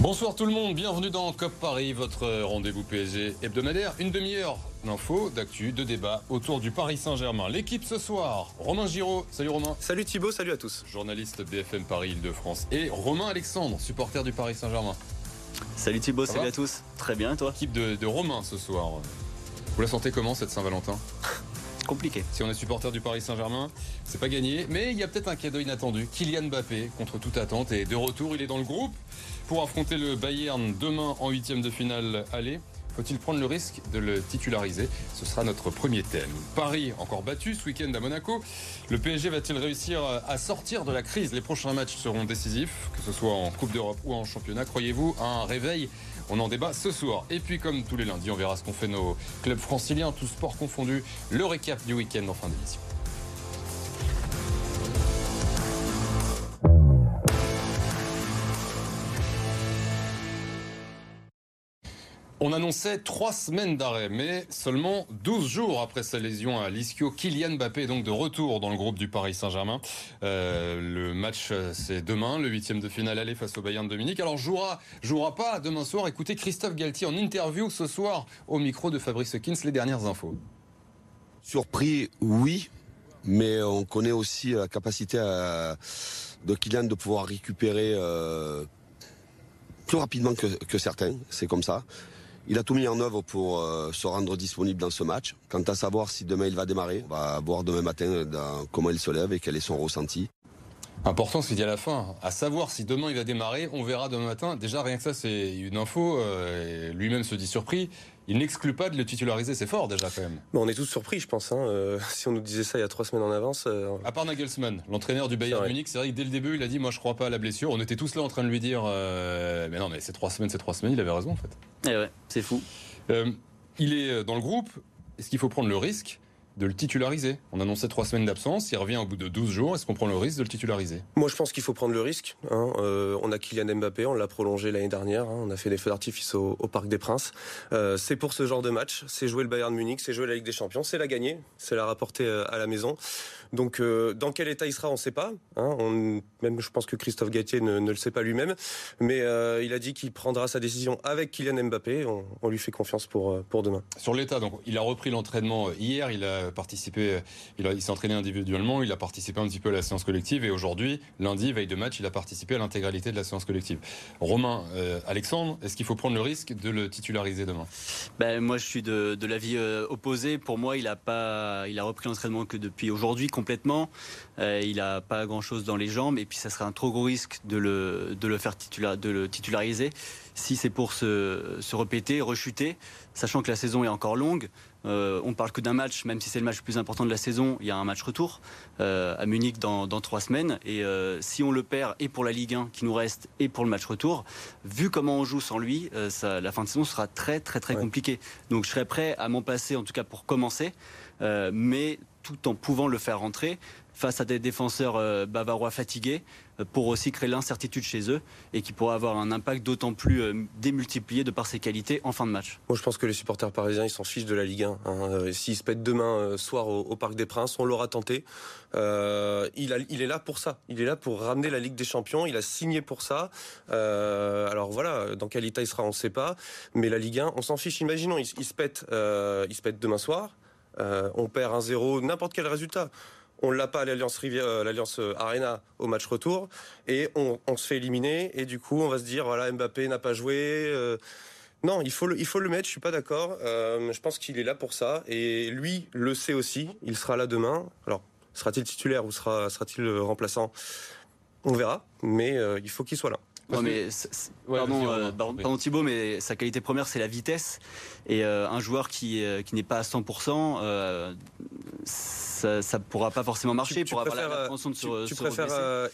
Bonsoir tout le monde, bienvenue dans COP Paris, votre rendez-vous PSG hebdomadaire. Une demi-heure d'infos, d'actu, de débat autour du Paris Saint-Germain. L'équipe ce soir, Romain Giraud. Salut Romain. Salut Thibaut, salut à tous. Journaliste BFM Paris Île-de-France. Et Romain Alexandre, supporter du Paris Saint-Germain. Salut Thibaut, salut à tous. Très bien, et toi? Équipe de, de Romain ce soir. Vous la sentez comment cette Saint-Valentin? Compliqué. Si on est supporter du Paris Saint-Germain, c'est pas gagné. Mais il y a peut-être un cadeau inattendu. Kylian Mbappé, contre toute attente, et de retour, il est dans le groupe pour affronter le Bayern demain en huitième de finale aller. Faut-il prendre le risque de le titulariser? Ce sera notre premier thème. Paris, encore battu ce week-end à Monaco. Le PSG va-t-il réussir à sortir de la crise? Les prochains matchs seront décisifs, que ce soit en Coupe d'Europe ou en championnat. Croyez-vous un réveil? On en débat ce soir. Et puis, comme tous les lundis, on verra ce qu'ont fait nos clubs franciliens, tous sports confondus. Le récap du week-end en fin d'émission. On annonçait trois semaines d'arrêt, mais seulement 12 jours après sa lésion à l'ischio, Kylian Mbappé est donc de retour dans le groupe du Paris Saint-Germain. Euh, le match, c'est demain, le huitième de finale aller face au Bayern de Munich. Alors, jouera, jouera pas demain soir. Écoutez Christophe Galtier en interview ce soir au micro de Fabrice Kins, les dernières infos. Surpris, oui, mais on connaît aussi la capacité de Kylian de pouvoir récupérer euh, plus rapidement que, que certains. C'est comme ça. Il a tout mis en œuvre pour euh, se rendre disponible dans ce match. Quant à savoir si demain il va démarrer, on va voir demain matin comment il se lève et quel est son ressenti. Important ce qu'il dit à la fin. À savoir si demain il va démarrer, on verra demain matin. Déjà rien que ça c'est une info. Euh, lui-même se dit surpris. Il n'exclut pas de le titulariser, c'est fort déjà quand même. on est tous surpris, je pense. Hein. Euh, si on nous disait ça il y a trois semaines en avance. Euh, à part Nagelsmann, l'entraîneur du Bayern Munich, c'est vrai que dès le début, il a dit Moi je crois pas à la blessure. On était tous là en train de lui dire euh, Mais non, mais c'est trois semaines, c'est trois semaines. Il avait raison en fait. Eh ouais, c'est fou. il est dans le groupe. Est-ce qu'il faut prendre le risque? De le titulariser. On annonçait trois semaines d'absence, il revient au bout de 12 jours. Est-ce qu'on prend le risque de le titulariser? Moi, je pense qu'il faut prendre le risque. Hein. Euh, on a Kylian Mbappé, on l'a prolongé l'année dernière. Hein. On a fait des feux d'artifice au, Parc des Princes. Euh, c'est pour ce genre de match. C'est jouer le Bayern Munich, c'est jouer la Ligue des Champions, c'est la gagner, c'est la rapporter euh, à la maison. Donc, dans quel état il sera, on ne sait pas. Hein. On, même, je pense que Christophe Gatier ne, le sait pas lui-même. Mais il a dit qu'il prendra sa décision avec Kylian Mbappé. On, lui fait confiance pour, pour demain. Sur l'état, donc, il a repris l'entraînement hier. Il a participé il, s'est entraîné individuellement, il a participé un petit peu à la séance collective et aujourd'hui, lundi, veille de match, il a participé à l'intégralité de la séance collective. Romain, euh, Alexandre, est-ce qu'il faut prendre le risque de le titulariser demain? Ben, Moi, je suis de, l'avis euh, opposé. Pour moi, il a, pas, il a repris l'entraînement que depuis aujourd'hui complètement. Euh, il n'a pas grand-chose dans les jambes et puis ça serait un trop gros risque de le, de le faire de le titulariser si c'est pour se, se répéter, rechuter, sachant que la saison est encore longue. Euh, on parle que d'un match, même si c'est le match le plus important de la saison, il y a un match retour euh, à Munich dans, trois semaines. Et euh, si on le perd, et pour la Ligue 1 qui nous reste, et pour le match retour, vu comment on joue sans lui, la fin de saison sera très très très compliquée. Donc je serais prêt à m'en passer, en tout cas pour commencer, mais tout en pouvant le faire rentrer face à des défenseurs bavarois fatigués pour aussi créer l'incertitude chez eux et qui pourrait avoir un impact d'autant plus euh, démultiplié de par ses qualités en fin de match. Moi, je pense que les supporters parisiens, ils s'en fichent de la Ligue 1. Hein. Euh, s'ils se pètent demain euh, soir au, Parc des Princes, on l'aura tenté. il, est là pour ça. Il est là pour ramener la Ligue des Champions. Il a signé pour ça. alors voilà, dans quel état il sera, on ne sait pas. Mais la Ligue 1, on s'en fiche. Imaginons, il, se il se pète demain soir. On perd un 0 n'importe quel résultat on l'a pas à l'Alliance euh, l'Alliance euh, Arena au match retour, et on, se fait éliminer, et du coup on va se dire voilà Mbappé n'a pas joué. Euh. non, il faut le, il faut le mettre. Je suis pas d'accord. je pense qu'il est là pour ça, et lui le sait aussi. Il sera là demain. Alors sera-t-il titulaire ou sera sera-t-il remplaçant? On verra, mais il faut qu'il soit là. Non, mais pardon, pardon, Thibaut, mais sa qualité première c'est la vitesse et un joueur qui, qui n'est pas à 100%, ça ne pourra pas forcément marcher tu, pour avoir la, la de Tu, tu préfères euh,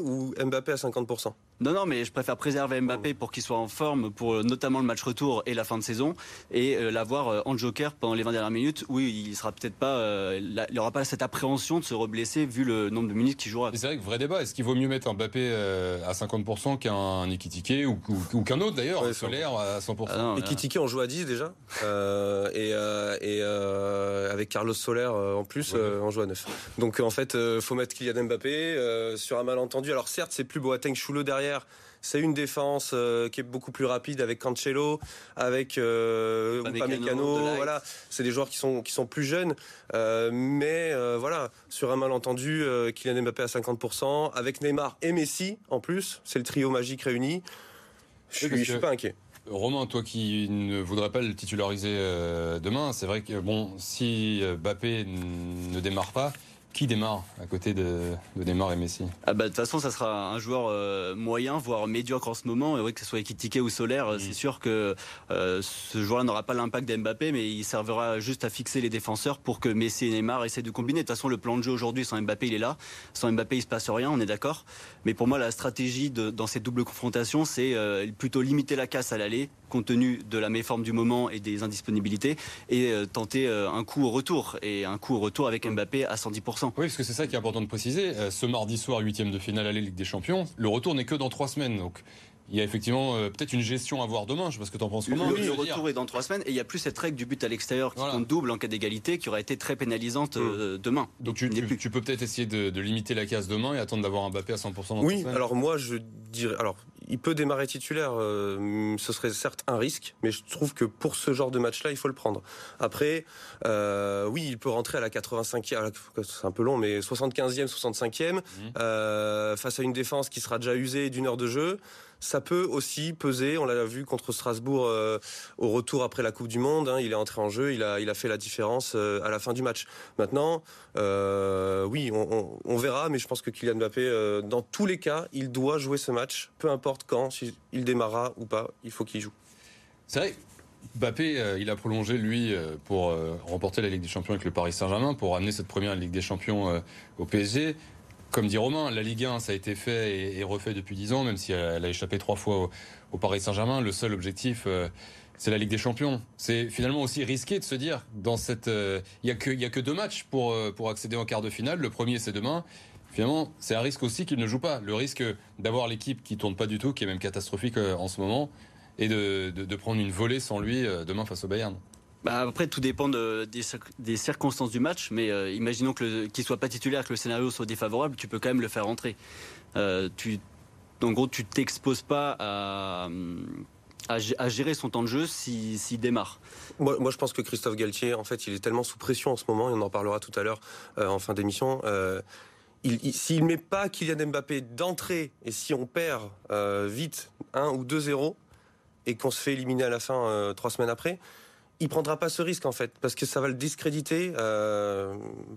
ou Mbappé à 50% Non, non, mais je préfère préserver Mbappé pour qu'il soit en forme pour euh, notamment le match retour et la fin de saison et euh, l'avoir euh, en joker pendant les 20 dernières minutes où il sera peut-être pas, il n'aura pas cette appréhension de se reblesser vu le nombre de minutes qu'il jouera. C'est vrai que vrai débat, est-ce qu'il vaut mieux mettre Mbappé à 50% qu'un Ekitike ou, ou, qu'un autre d'ailleurs, ouais, Solaire à 100% ah Ekitike on joue à 10 déjà et, et avec Carlos Soler en plus on joue à 9. Donc en fait, faut mettre Kylian Mbappé sur un malentendu. Alors certes, c'est plus Boateng Chouleux derrière c'est une défense euh, qui est beaucoup plus rapide avec Cancelo, avec euh, Voilà, c'est des joueurs qui sont qui sont plus jeunes, euh, mais euh, voilà, sur un malentendu, Kylian Mbappé à 50%, avec Neymar et Messi en plus, c'est le trio magique réuni. Je suis, suis pas inquiet. Romain, toi qui ne voudrais pas le titulariser demain, c'est vrai que bon, si Mbappé ne démarre pas, qui démarre à côté de, de Neymar et Messi? Ah bah, De toute façon, ça sera un joueur euh, moyen, voire médiocre en ce moment. Et oui, que ce soit Ekitike ou Solaire, mm. c'est sûr que euh, ce joueur-là n'aura pas l'impact d'Mbappé, mais il servira juste à fixer les défenseurs pour que Messi et Neymar essaient de combiner. De toute façon, le plan de jeu aujourd'hui, sans Mbappé, il est là. Sans Mbappé, il se passe rien, on est d'accord. Mais pour moi, la stratégie de, dans cette double confrontation, c'est euh, plutôt limiter la casse à l'aller, compte tenu de la méforme du moment et des indisponibilités, et tenter un coup au retour. Et un coup au retour avec Mbappé à 110%. Oui, parce que c'est ça qui est important de préciser. Euh, ce mardi soir, huitième de finale à la des Champions, le retour n'est que dans trois semaines. Donc il y a effectivement euh, peut-être une gestion à voir demain. Je sais pas ce que tu en penses. Comment le, retour est dans trois semaines et il n'y a plus cette règle du but à l'extérieur qui compte double en cas d'égalité qui aurait été très pénalisante euh, demain. Donc tu, tu, peux peut-être essayer de, limiter la casse demain et attendre d'avoir un Mbappé à 100% dans Oui, alors moi je dirais. Alors il peut démarrer titulaire, euh, ce serait certes un risque, mais je trouve que pour ce genre de match-là, il faut le prendre. Après, euh, oui, il peut rentrer à la 85e, c'est un peu long, mais 75e, 65e, mmh. euh, face à une défense qui sera déjà usée d'une heure de jeu ça peut aussi peser. On l'a vu contre Strasbourg euh, au retour après la Coupe du Monde. Hein, il est entré en jeu, il a, fait la différence euh, à la fin du match. Maintenant, euh, oui, on, verra, mais je pense que Kylian Mbappé, dans tous les cas, il doit jouer ce match, peu importe quand, s'il démarra ou pas, il faut qu'il joue. C'est vrai. Mbappé, il a prolongé, lui, pour remporter la Ligue des Champions avec le Paris Saint-Germain, pour amener cette première Ligue des Champions au PSG comme dit Romain, la Ligue 1, ça a été fait et, refait depuis 10 ans, même si elle, a échappé trois fois au, Paris Saint-Germain. Le seul objectif, euh, c'est la Ligue des Champions. C'est finalement aussi risqué de se dire, dans cette, euh, il n'y a, que, a que deux matchs pour, euh, pour accéder en quart de finale. Le premier, c'est demain. Finalement, c'est un risque aussi qu'il ne joue pas. Le risque d'avoir l'équipe qui tourne pas du tout, qui est même catastrophique en ce moment, et de prendre une volée sans lui demain face au Bayern. Bah après, tout dépend des, circonstances du match, mais euh, imaginons qu'il ne soit pas titulaire, que le scénario soit défavorable, tu peux quand même le faire rentrer. Euh, en gros, tu t'exposes pas à, gérer son temps de jeu s'il démarre. Moi, je pense que Christophe Galtier, en fait, il est tellement sous pression en ce moment, et on en parlera tout à l'heure euh, en fin d'émission. S'il ne met pas Kylian Mbappé d'entrée, et si on perd vite 1 ou 2-0, et qu'on se fait éliminer à la fin trois semaines après, il prendra pas ce risque en fait parce que ça va le discréditer euh,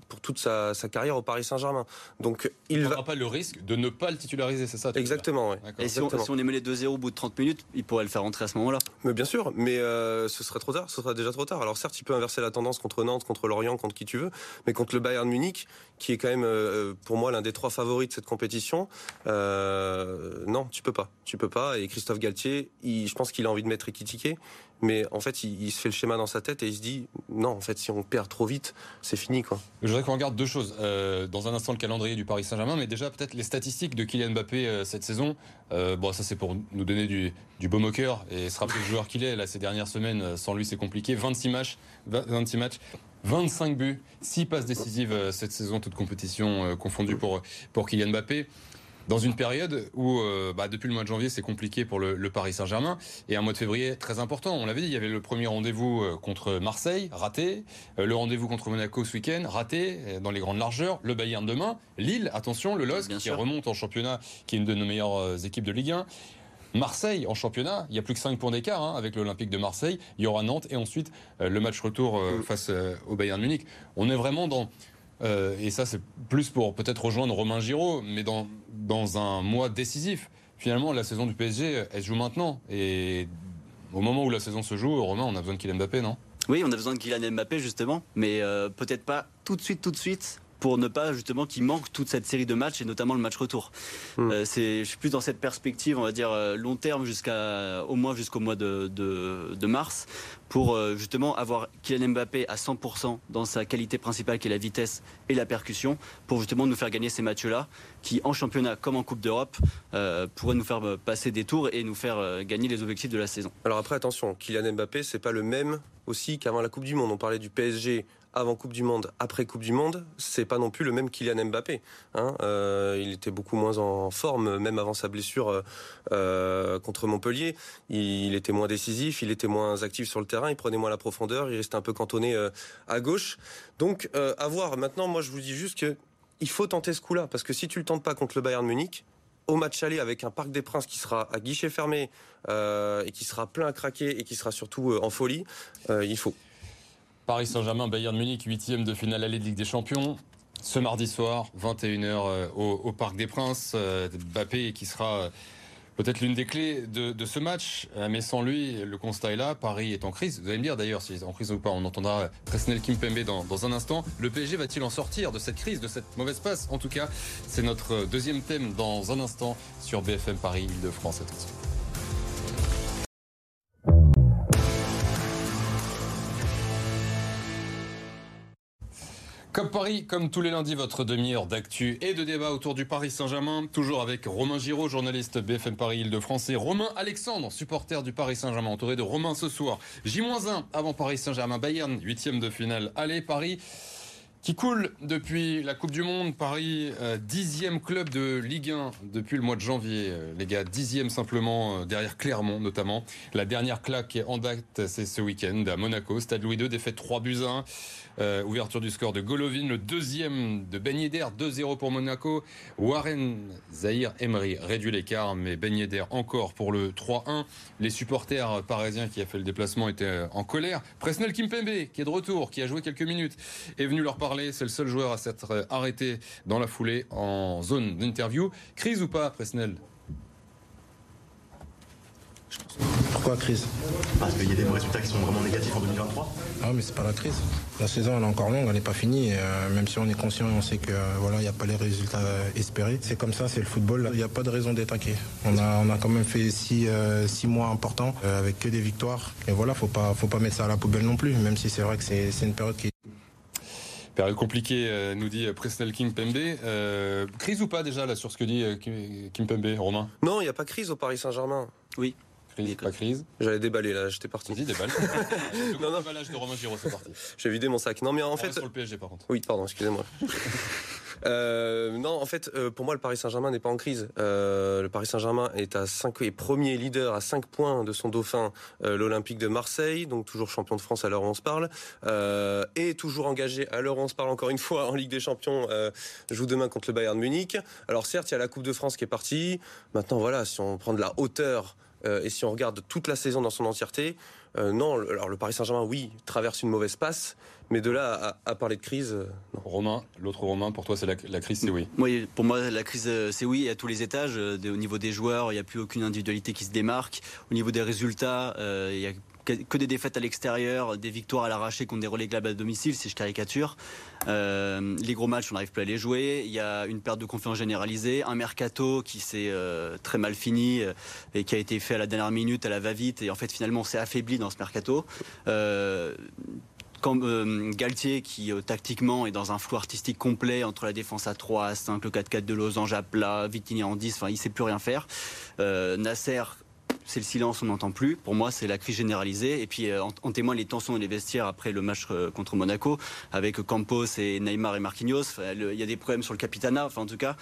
pour toute sa, carrière au Paris Saint-Germain. Donc il, ne prendra pas le risque de ne pas le titulariser, c'est ça Exactement. Et si on, si on, est mené 2-0 au bout de 30 minutes, il pourrait le faire rentrer à ce moment-là. Mais bien sûr, mais euh, ce serait trop tard, ce sera déjà trop tard. Alors certes, il peut inverser la tendance contre Nantes, contre Lorient, contre qui tu veux, mais contre le Bayern Munich, qui est quand même euh, pour moi l'un des trois favoris de cette compétition, non, tu peux pas, tu peux pas. Et Christophe Galtier, je pense qu'il a envie de mettre Ekitike mais en fait, il, se fait le schéma dans sa tête et il se dit non, en fait, si on perd trop vite, c'est fini. Quoi. Je voudrais qu'on regarde deux choses. Euh, dans un instant, le calendrier du Paris Saint-Germain, mais déjà peut-être les statistiques de Kylian Mbappé euh, cette saison. Euh, bon, ça c'est pour nous donner du, du beau moqueur et se rappeler le joueur qu'il est. Là, ces dernières semaines, sans lui, c'est compliqué. 26 matchs, 26 matchs. 25 buts, 6 passes décisives cette saison, toute compétition confondue pour, pour Kylian Mbappé dans une période où, euh, bah, depuis le mois de janvier, c'est compliqué pour le, Paris Saint-Germain, et un mois de février très important. On l'avait dit, il y avait le premier rendez-vous euh, contre Marseille, raté, euh, le rendez-vous contre Monaco ce week-end, raté, dans les grandes largeurs, le Bayern demain, Lille, attention, le LOSC, qui remonte en championnat, qui est une de nos meilleures équipes de Ligue 1. Marseille en championnat, il y a plus que 5 points d'écart hein, avec l'Olympique de Marseille. Il y aura Nantes et ensuite le match retour mm. face au Bayern Munich. On est vraiment dans euh, et ça, c'est plus pour peut-être rejoindre Romain Giraud, mais dans, dans un mois décisif. Finalement, la saison du PSG, elle se joue maintenant. Et au moment où la saison se joue, Romain, on a besoin de Kylian Mbappé, non? Oui, on a besoin de Kylian Mbappé, justement, mais euh, peut-être pas tout de suite, tout de suite pour ne pas justement qu'il manque toute cette série de matchs et notamment le match retour. Hmm. Euh, c'est, je suis plus dans cette perspective, on va dire euh, long terme jusqu'à au moins jusqu'au mois de, de, mars pour euh, justement avoir Kylian Mbappé à 100% dans sa qualité principale qui est la vitesse et la percussion pour justement nous faire gagner ces matchs-là qui en championnat comme en Coupe d'Europe pourraient nous faire passer des tours et nous faire gagner les objectifs de la saison. Alors après attention, Kylian Mbappé c'est pas le même aussi qu'avant la Coupe du Monde. On parlait du PSG avant Coupe du Monde, après Coupe du Monde, c'est pas non plus le même Kylian Mbappé. Hein. Euh, il était beaucoup moins en forme, même avant sa blessure euh, euh, contre Montpellier. Il, était moins décisif, il était moins actif sur le terrain, il prenait moins la profondeur, il restait un peu cantonné à gauche. Donc, à voir. Maintenant, moi, je vous dis juste que il faut tenter ce coup-là, parce que si tu le tentes pas contre le Bayern Munich, au match aller avec un Parc des Princes qui sera à guichet fermé et qui sera plein à craquer et qui sera surtout en folie, il faut. Paris Saint-Germain, Bayern Munich, huitième de finale aller de Ligue des Champions. Ce mardi soir, 21h euh, au, Parc des Princes, euh, Mbappé qui sera euh, peut-être l'une des clés de, ce match. Mais sans lui, le constat est là. Paris est en crise. Vous allez me dire d'ailleurs s'il est en crise ou pas. On entendra Presnel Kimpembe dans, dans un instant. Le PSG va-t-il en sortir de cette crise, de cette mauvaise passe? En tout cas, c'est notre deuxième thème dans un instant sur BFM Paris, Île-de-France. Attention. Comme Paris, comme tous les lundis, votre demi-heure d'actu et de débat autour du Paris Saint-Germain. Toujours avec Romain Giraud, journaliste BFM Paris Île-de-France Romain Alexandre, supporter du Paris Saint-Germain, entouré de Romain ce soir. J-1 avant Paris Saint-Germain Bayern, huitième de finale. Allez Paris qui coule depuis la Coupe du Monde. Paris, euh, dixième club de Ligue 1 depuis le mois de janvier. Euh, les gars, dixième simplement euh, derrière Clermont notamment. La dernière claque en date, c'est ce week-end à Monaco. Stade Louis II, défaite 3 buts 1. Euh, ouverture du score de Golovin, le deuxième de Ben Yedder, 2-0 pour Monaco. Warren Zahir Emery réduit l'écart, mais Ben encore pour le 3-1. Les supporters parisiens qui a fait le déplacement étaient en colère. Presnel Kimpembe, qui est de retour, qui a joué quelques minutes, est venu leur parler. C'est le seul joueur à s'être arrêté dans la foulée en zone d'interview. Crise ou pas, Presnel? Pourquoi crise Parce qu'il y a des résultats qui sont vraiment négatifs en 2023 Ah mais c'est pas la crise. La saison elle est encore longue, elle n'est pas finie. Euh, même si on est conscient on sait que euh, voilà, il n'y a pas les résultats euh, espérés. C'est comme ça, c'est le football. Il n'y a pas de raison d'être inquiet. On a, on a quand même fait six, six mois importants avec que des victoires. Et voilà, faut pas, faut pas mettre ça à la poubelle non plus, même si c'est vrai que c'est une période qui Période compliquée, nous dit Presnel King Pembe. crise ou pas déjà là sur ce que dit Kim Pembe, Romain? Non, il n'y a pas crise au Paris Saint-Germain. Oui. Crise, pas crise. J'allais déballer là, j'étais parti. Vas-y, déballe. non, non. Déballage de Romain Giraud, c'est parti. J'ai vidé mon sac. Non, mais en On fait. Sur le PSG, par contre. Oui, pardon, excusez-moi. Euh, non, en fait, euh, pour moi, le Paris Saint-Germain n'est pas en crise. Euh, le Paris Saint-Germain est à 5 et premier leader à 5 points de son dauphin, l'Olympique de Marseille, donc toujours champion de France à l'heure où on se parle, et toujours engagé à l'heure où on se parle encore une fois en Ligue des Champions, joue demain contre le Bayern Munich. Alors certes, il y a la Coupe de France qui est partie. Maintenant, voilà, si on prend de la hauteur euh, et si on regarde toute la saison dans son entièreté, euh, non, alors le Paris Saint-Germain, oui, traverse une mauvaise passe, mais de là à, parler de crise, euh, non. Romain, l'autre Romain, pour toi, c'est la, crise, c'est oui. Oui, pour moi, la crise, c'est oui, à tous les étages. au niveau des joueurs, il n'y a plus aucune individualité qui se démarque. Au niveau des résultats, il y a que des défaites à l'extérieur, des victoires à l'arraché contre des relais clubs à domicile, si je caricature. Euh, les gros matchs, on n'arrive plus à les jouer. Il y a une perte de confiance généralisée, un mercato qui s'est euh, très mal fini euh, et qui a été fait à la dernière minute, à la va-vite, et en fait finalement s'est affaibli dans ce mercato. Quand, Galtier, qui tactiquement est dans un flou artistique complet entre la défense à 3, à 5, le 4-4 de Losange à plat, Vitini en 10, enfin il sait plus rien faire. Nasser c'est le silence, on n'entend plus. Pour moi, c'est la crise généralisée. Et puis, euh, en, témoigne les tensions dans les vestiaires après le match euh, contre Monaco, avec Campos et Neymar et Marquinhos. Il y a des problèmes sur le Capitana. Enfin, en tout cas,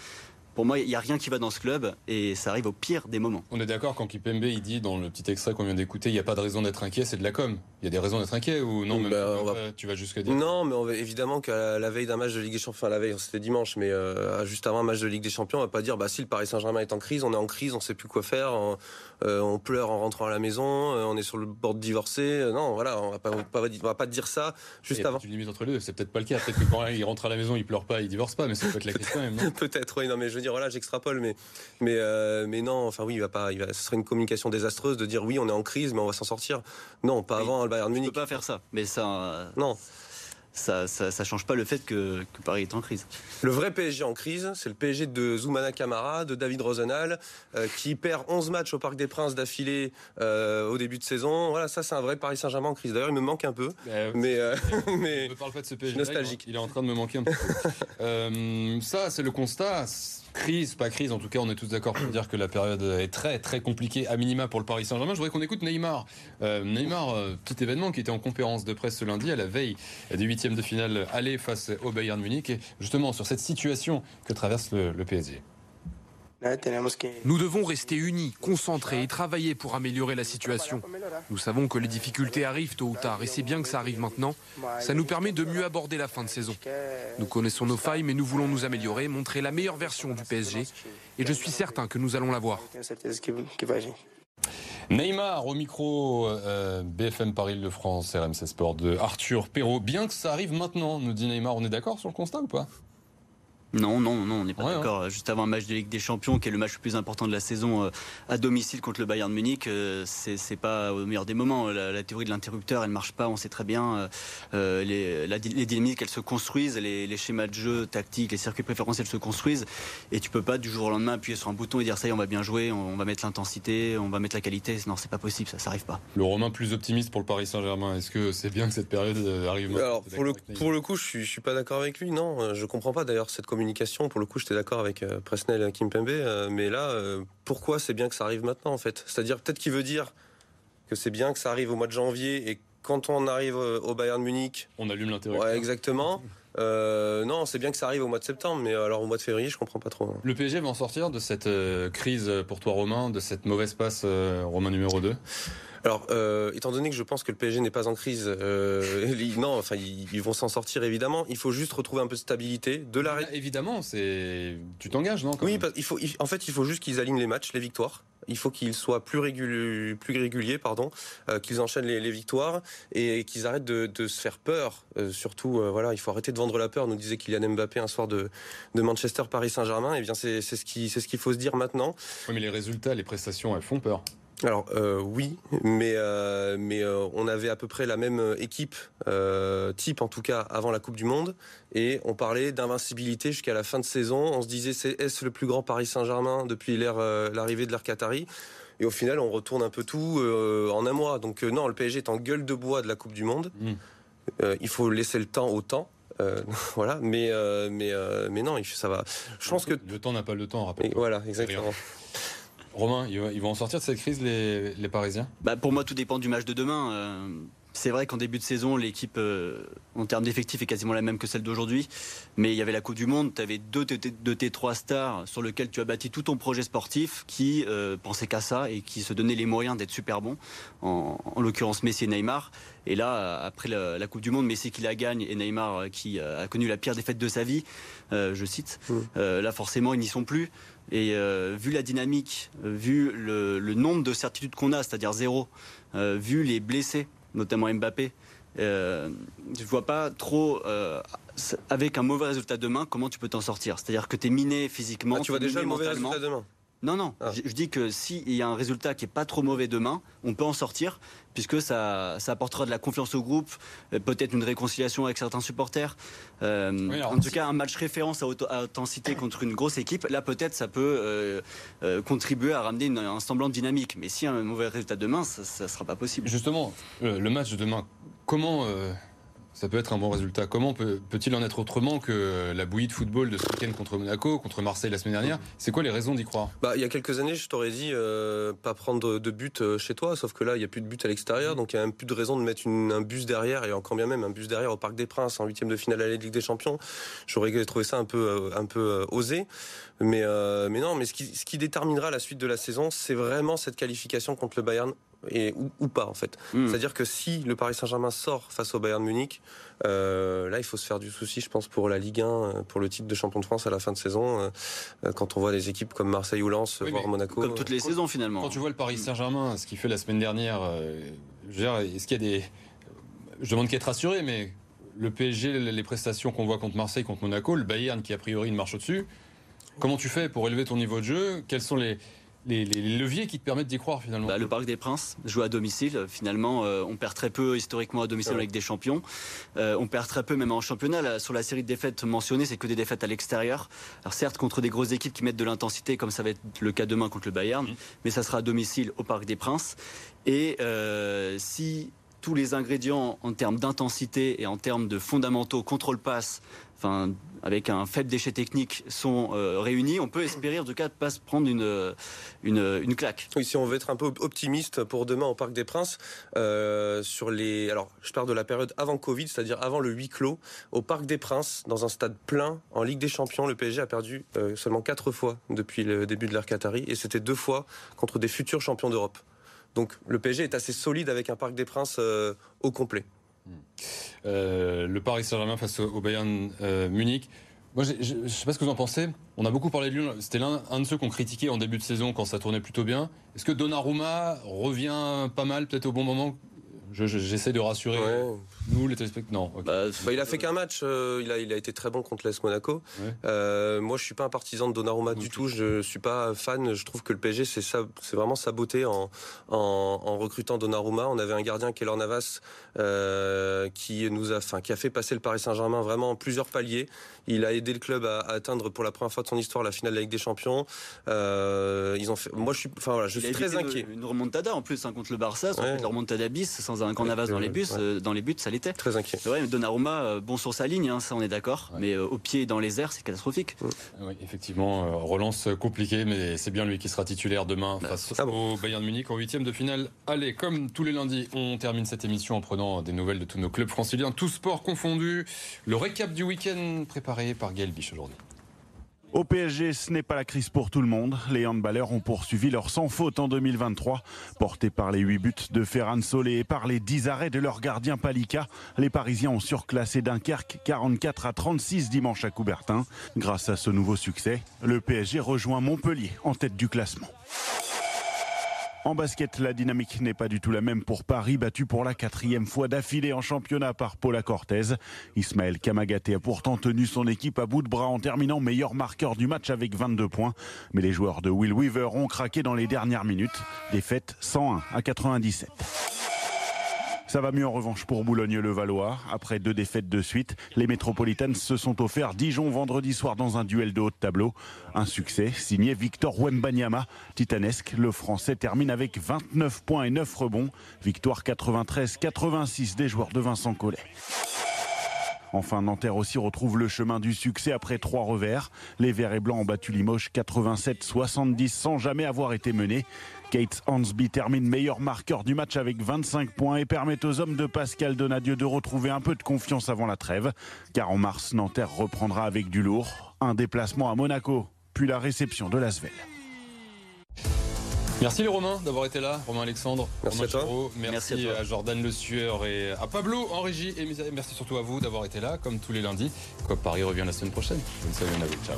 pour moi, il n'y a rien qui va dans ce club et ça arrive au pire des moments. On est d'accord quand Kipembe il dit dans le petit extrait qu'on vient d'écouter, il n'y a pas de raison d'être inquiet, c'est de la com. Il y a des raisons d'être inquiet ou non? Bah, Tu vas jusqu'à dire Non, mais on évidemment qu'à la veille d'un match de Ligue des Champions, enfin la veille, c'était dimanche, mais euh, juste avant un match de Ligue des Champions, on va pas dire bah si le Paris Saint-Germain est en crise, on est en crise, on sait plus quoi faire, on, euh, pleure en rentrant à la maison, euh, on est sur le bord de divorcer. non, voilà, on va pas, va pas dire ça juste avant. Tu limites entre les deux, c'est peut-être pas le cas. Peut-être que quand il rentre à la maison, il pleure pas, il divorce pas, mais ça peut être la question quand même. peut-être, oui, non, mais je veux dire, voilà, j'extrapole, mais mais mais non, enfin oui, il va pas, il va, ce serait une communication désastreuse de dire oui, on est en crise, mais on va s'en sortir. Non, pas avant le Bayern Munich. peut pas faire ça. Mais ça. Euh, non. Ça, ça, change pas le fait que, Paris est en crise. Le vrai PSG en crise, c'est le PSG de Zoumana Camara, de David Rosenal, euh, qui perd 11 matchs au Parc des Princes d'affilée euh, au début de saison. Voilà, ça c'est un vrai Paris Saint-Germain en crise. D'ailleurs, il me manque un peu. mais, mais ne parle pas de ce PSG. Nostalgique. Il est en train de me manquer un peu. ça, c'est le constat crise, pas crise, en tout cas, on est tous d'accord pour dire que la période est très très compliquée, à minima pour le Paris Saint-Germain. Je voudrais qu'on écoute Neymar. Euh, Neymar, euh, petit événement qui était en conférence de presse ce lundi, à la veille des huitièmes de finale aller face au Bayern Munich, et justement sur cette situation que traverse le, le PSG. Nous devons rester unis, concentrés et travailler pour améliorer la situation. Nous savons que les difficultés arrivent tôt ou tard et c'est bien que ça arrive maintenant. Ça nous permet de mieux aborder la fin de saison. Nous connaissons nos failles mais nous voulons nous améliorer, montrer la meilleure version du PSG et je suis certain que nous allons l'avoir. Neymar au micro euh, BFM Paris de France, RMC Sport de Arthur Perrault. Bien que ça arrive maintenant, nous dit Neymar, on est d'accord sur le constat ou pas? Non, non, non, on n'est pas Ouais, d'accord. Juste avant un match de Ligue des Champions, qui est le match le plus important de la saison euh, à domicile contre le Bayern de Munich, euh, c'est c'est pas au meilleur des moments. La, la théorie de l'interrupteur, elle marche pas. On sait très bien euh, euh, les, la- les dynamiques, elles se construisent, les, les schémas de jeu tactiques, les circuits préférentiels se construisent, et tu peux pas du jour au lendemain appuyer sur un bouton et dire ça y est, on va bien jouer, on, on va mettre l'intensité, on va mettre la qualité. Non, c'est pas possible, ça, ça arrive pas. Le Romain plus optimiste pour le Paris Saint-Germain. Est-ce que c'est bien que cette période arrive maintenant? Alors pour le, pour le coup, je suis, je suis pas d'accord avec lui. Non, je comprends pas d'ailleurs cette communication. Pour le coup, j'étais d'accord avec euh, Presnel et Kimpembe, euh, mais là, euh, pourquoi c'est bien que ça arrive maintenant en fait? C'est-à-dire peut-être qu'il veut dire que c'est bien que ça arrive au mois de janvier et quand on arrive au Bayern Munich, On allume l'intérêt. ouais, exactement. Euh, non, c'est bien que ça arrive au mois de septembre, mais alors au mois de février, je comprends pas trop. hein. Le PSG va en sortir de cette euh, crise pour toi Romain, de cette mauvaise passe euh, Romain numéro 2 Alors, euh, étant donné que je pense que le PSG n'est pas en crise, euh, ils- non, enfin, ils, ils vont s'en sortir évidemment. Il faut juste retrouver un peu de stabilité, de la. ré- Évidemment, c'est tu t'engages non Oui, parce- il faut, il- en fait, il faut juste qu'ils alignent les matchs, les victoires. Il faut qu'ils soient plus réguliers, pardon, euh, qu'ils enchaînent les, victoires et qu'ils arrêtent de, se faire peur. Euh, surtout, euh, voilà, il faut arrêter de vendre la peur. Nous disait Kylian Mbappé un soir de, Manchester Paris Saint-Germain. Et bien, c'est ce qui, c'est ce qu'il faut se dire maintenant. Oui, mais les résultats, les prestations, elles font peur. Alors euh, oui, mais euh, mais euh, on avait à peu près la même équipe type en tout cas avant la Coupe du Monde et on parlait d'invincibilité jusqu'à la fin de saison. On se disait c'est est-ce le plus grand Paris Saint-Germain depuis l'arrivée de l'ère Qatari? Et au final on retourne un peu tout en un mois. Donc non, le PSG est en gueule de bois de la Coupe du Monde. Mm. Il faut laisser le temps au temps. Euh, voilà, mais euh, mais euh, mais non, ça va. Je pense que le temps n'a pas le temps, rappelle. voilà, exactement. Romain, ils vont en sortir de cette crise les, les Parisiens? Bah, pour moi, tout dépend du match de demain. Euh, c'est vrai qu'en début de saison, l'équipe, euh, en termes d'effectifs, est quasiment la même que celle d'aujourd'hui. Mais il y avait la Coupe du Monde, tu avais deux de tes, trois stars sur lesquels tu as bâti tout ton projet sportif qui euh, pensaient qu'à ça et qui se donnaient les moyens d'être super bons. En, en l'occurrence, Messi et Neymar. Et là, après la, la Coupe du Monde, Messi qui la gagne et Neymar qui a connu la pire défaite de sa vie, euh, je cite, Mm. euh, là forcément, ils n'y sont plus. Et euh, vu la dynamique, euh, vu le, le nombre de certitudes qu'on a, c'est-à-dire zéro, euh, vu les blessés, notamment Mbappé, euh, je vois pas trop, euh, avec un mauvais résultat demain, comment tu peux t'en sortir. C'est-à-dire que tu es miné physiquement. Ah, tu vois déjà le mauvais résultat demain. Non, non, Ah. je, je dis que s'il y a un résultat qui est pas trop mauvais demain, on peut en sortir, puisque ça, ça apportera de la confiance au groupe, peut-être une réconciliation avec certains supporters. Euh, Oui, alors, en tout cas, un match référence à, à intensité contre une grosse équipe, là peut-être ça peut euh, euh, contribuer à ramener une- un semblant de dynamique. Mais si y a un mauvais résultat demain, ça ne sera pas possible. Justement, le match de demain, comment euh, ça peut être un bon résultat Comment peut- peut-il en être autrement que la bouillie de football de ce week-end contre Monaco, contre Marseille la semaine dernière? C'est quoi les raisons d'y croire? Bah, il y a quelques années, je t'aurais dit euh, pas prendre de but euh, chez toi, sauf que là, il n'y a plus de but à l'extérieur, donc il n'y a même plus de raison de mettre un bus derrière, et encore bien même un bus derrière au Parc des Princes en huitième de finale à la Ligue des Champions. J'aurais trouvé ça un peu, euh, un peu osé, mais, mais non, mais ce qui déterminera la suite de la saison, c'est vraiment cette qualification contre le Bayern. Et, ou, ou pas en fait. Hmm. C'est-à-dire que si le Paris Saint-Germain sort face au Bayern Munich, euh, là il faut se faire du souci, je pense, pour la Ligue 1, euh, pour le titre de champion de France à la fin de saison, euh, quand on voit des équipes comme Marseille ou Lens, Oui, voire Monaco. Comme toutes les Quand- saisons finalement. Quand tu vois le Paris Saint-Germain, ce qu'il fait la semaine dernière, euh, je veux dire, est-ce qu'il y a des. Je demande qu'à être rassuré, mais le PSG, les prestations qu'on voit contre Marseille, contre Monaco, le Bayern qui a priori une marche au-dessus, comment tu fais pour élever ton niveau de jeu? Quels sont les, les, les leviers qui te permettent d'y croire finalement Bah, le Parc des Princes, jouer à domicile, finalement, euh, on perd très peu historiquement à domicile Ouais. avec des champions. Euh, on perd très peu même en championnat. Là, sur la série de défaites mentionnées, c'est que des défaites à l'extérieur. Alors certes, contre des grosses équipes qui mettent de l'intensité, comme ça va être le cas demain contre le Bayern, Mhm. mais ça sera à domicile au Parc des Princes. Et euh, si tous les ingrédients en termes d'intensité et en termes de fondamentaux, contrôle passe, avec un faible déchet technique, sont euh, réunis, on peut espérer en tout cas de pas se prendre une, une, claque. Oui, si on veut être un peu optimiste pour demain au Parc des Princes, euh, sur les, alors je parle de la période avant Covid, c'est-à-dire avant le huis clos, au Parc des Princes, dans un stade plein, en Ligue des Champions, le PSG a perdu euh, seulement quatre fois depuis le début de l'ère Qatari, et c'était deux fois contre des futurs champions d'Europe. Donc le PSG est assez solide avec un Parc des Princes au complet. Euh, le Paris Saint-Germain face au, Bayern euh, Munich. Moi, je ne sais pas ce que vous en pensez. On a beaucoup parlé de lui. C'était l'un de ceux qu'on critiquait en début de saison quand ça tournait plutôt bien. Est-ce que Donnarumma revient pas mal, peut-être au bon moment? J'essaie de rassurer nous, les téléspectateurs. Non. Bah, bah, il a fait qu'un match. Euh, il, a, il a été très bon contre l'Est Monaco. Euh, moi, je suis pas un partisan de Donnarumma du tout. Je suis pas fan. Je trouve que le PSG, c'est c'est vraiment sa beauté en, en, recrutant Donnarumma. On avait un gardien, Keller Navas, euh, qui nous a, enfin, qui a fait passer le Paris Saint-Germain vraiment en plusieurs paliers. Il a aidé le club à, atteindre pour la première fois de son histoire la finale de la Ligue des Champions. ils ont fait. Moi, je suis, enfin voilà, je suis très inquiet. Une, remontada en plus hein, contre le Barça, ouais. une remontada bis sans un Navas dans les bus, dans les buts, ça Très inquiet. C'est vrai, Donnarumma, euh, bon sur sa ligne, hein, ça on est d'accord, mais euh, au pied et dans les airs, c'est catastrophique. Oui, effectivement, euh, relance compliquée, mais c'est bien lui qui sera titulaire demain bah, face au Bayern de Munich en huitième de finale. Allez, comme tous les lundis, on termine cette émission en prenant des nouvelles de tous nos clubs franciliens, tous sports confondus. Le récap du week-end préparé par Gaël Biche aujourd'hui. Au PSG, ce n'est pas la crise pour tout le monde. Les handballeurs ont poursuivi leur sans faute en 2023. Portés par les 8 buts de Ferran Solé et par les 10 arrêts de leur gardien Palika, les Parisiens ont surclassé Dunkerque 44 à 36 dimanche à Coubertin. Grâce à ce nouveau succès, le PSG rejoint Montpellier en tête du classement. En basket, la dynamique n'est pas du tout la même pour Paris, battu pour la quatrième fois d'affilée en championnat par Paula Cortez. Ismaël Kamagaté a pourtant tenu son équipe à bout de bras en terminant meilleur marqueur du match avec 22 points. Mais les joueurs de Will Weaver ont craqué dans les dernières minutes. Défaite 101 à 97. Ça va mieux en revanche pour Boulogne-le-Valois. Après deux défaites de suite, les Métropolitaines se sont offerts Dijon vendredi soir dans un duel de haut de tableau. Un succès signé Victor Wembanyama. Titanesque, le Français termine avec 29 points et 9 rebonds. Victoire 93-86 des joueurs de Vincent Collet. Enfin, Nanterre aussi retrouve le chemin du succès après trois revers. Les Verts et Blancs ont battu Limoges 87-70 sans jamais avoir été menés. Kate Hansby termine meilleur marqueur du match avec 25 points et permet aux hommes de Pascal Donadieu de retrouver un peu de confiance avant la trêve. Car en mars, Nanterre reprendra avec du lourd. Un déplacement à Monaco, puis la réception de l'Asvel. Merci les Romains d'avoir été là, Romain Alexandre, merci, à, toi. Merci, à, Jordan Le Sueur et à Pablo en régie et merci surtout à vous d'avoir été là comme tous les lundis. Quoi Paris revient la semaine prochaine. Bonne semaine à vous, ciao.